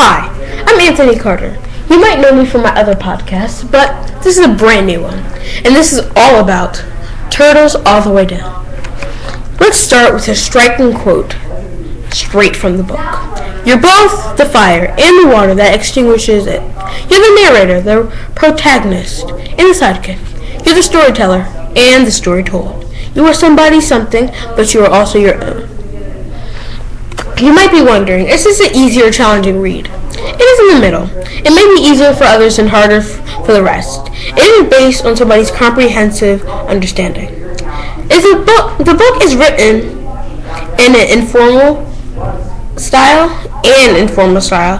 Hi, I'm Anthony Carter. You might know me from my other podcasts, but this is a brand new one, and this is all about turtles all the way down. Let's start with a striking quote straight from the book. You're both the fire and the water that extinguishes it. You're the narrator, the protagonist, and the sidekick. You're the storyteller and the story told. You are somebody something, but you are also your own. You might be wondering, is this an easy or challenging read? It is in the middle. It may be easier for others and harder for the rest. It is based on somebody's comprehensive understanding. Is the book the book is written in an informal style and informal style.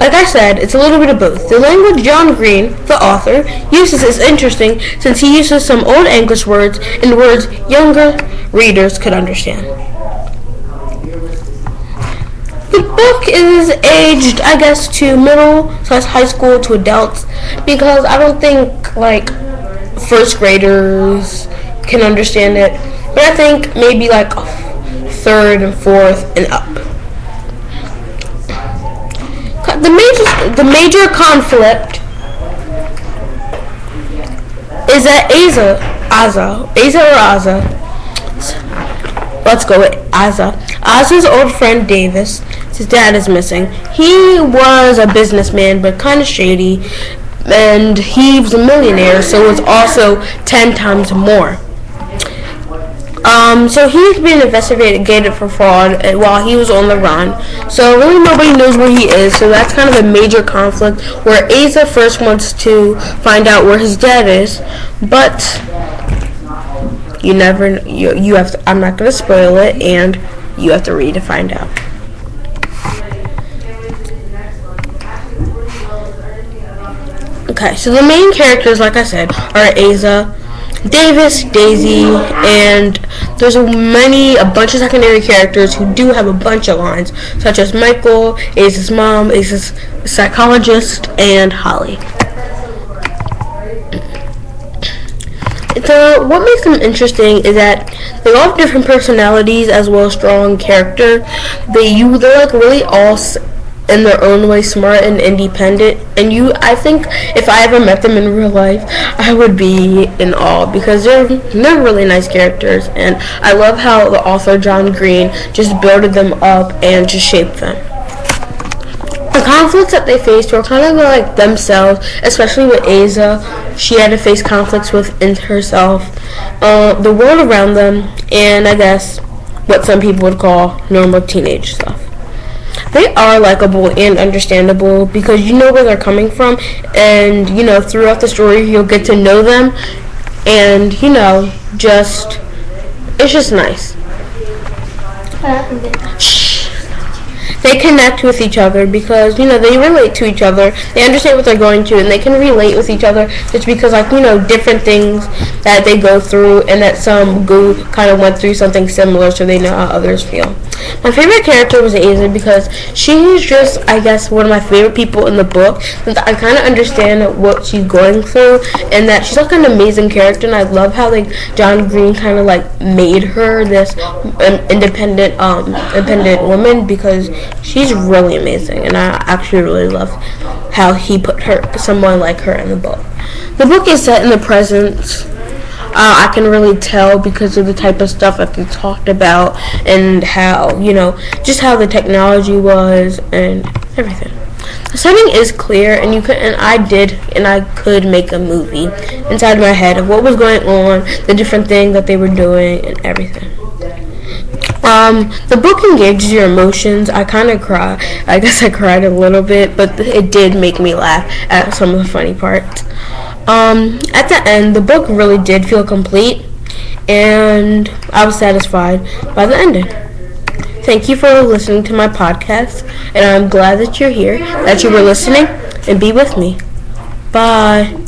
Like I said, it's a little bit of both. The language John Green, the author, uses is interesting since he uses some old English words and words younger readers could understand. The book is aged, I guess, to middle slash high school to adults because I don't think like first graders can understand it. But I think maybe like third and fourth and up. The major the major conflict is that Asa Asa Asa or Asa Let's go with Asa. Asa's old friend Davis, his dad is missing. He was a businessman, but kind of shady, and he was a millionaire, so was also ten times more. Um, so he's being investigated for fraud while he was on the run. So really nobody knows where he is. So that's kind of a major conflict where Asa first wants to find out where his dad is, but you never you you have to, I'm not going to spoil it and you have to read to find out. Okay, so the main characters, like I said, are Asa, Davis, Daisy, and there's many, a bunch of secondary characters who do have a bunch of lines, such as Michael, Asa's mom, Asa's psychologist, and Holly. The, what makes them interesting is that they all have different personalities as well as strong character. They you they're like really all in their own way smart and independent and you I think if I ever met them in real life I would be in awe because they're they're really nice characters and I love how the author John Green just built them up and just shaped them. The conflicts that they faced were kind of like themselves, especially with Asa. She had to face conflicts within herself, uh, the world around them, and I guess what some people would call normal teenage stuff. They are likable and understandable because you know where they're coming from, and you know throughout the story you'll get to know them, and you know just it's just nice. They connect with each other because you know they relate to each other. They understand what they're going through, and they can relate with each other just because like you know different things that they go through and that some go kind of went through something similar so they know how others feel my favorite character was Asa because she's just I guess one of my favorite people in the book I kind of understand what she's going through and that she's like an amazing character and I love how like John Green kind of like made her this um, independent um independent woman because she's really amazing, and I actually really love how he put her, someone like her, in the book. The book is set in the present. Uh, I can really tell because of the type of stuff that they talked about and how, you know, just how the technology was and everything. The setting is clear, and you could, and I did, and I could make a movie inside my head of what was going on, the different things that they were doing, and everything. Um, the book engages your emotions. I kind of cry. I guess I cried a little bit, but it did make me laugh at some of the funny parts. Um, at the end, the book really did feel complete, and I was satisfied by the ending. Thank you for listening to my podcast, and I'm glad that you're here, that you were listening, and be with me. Bye.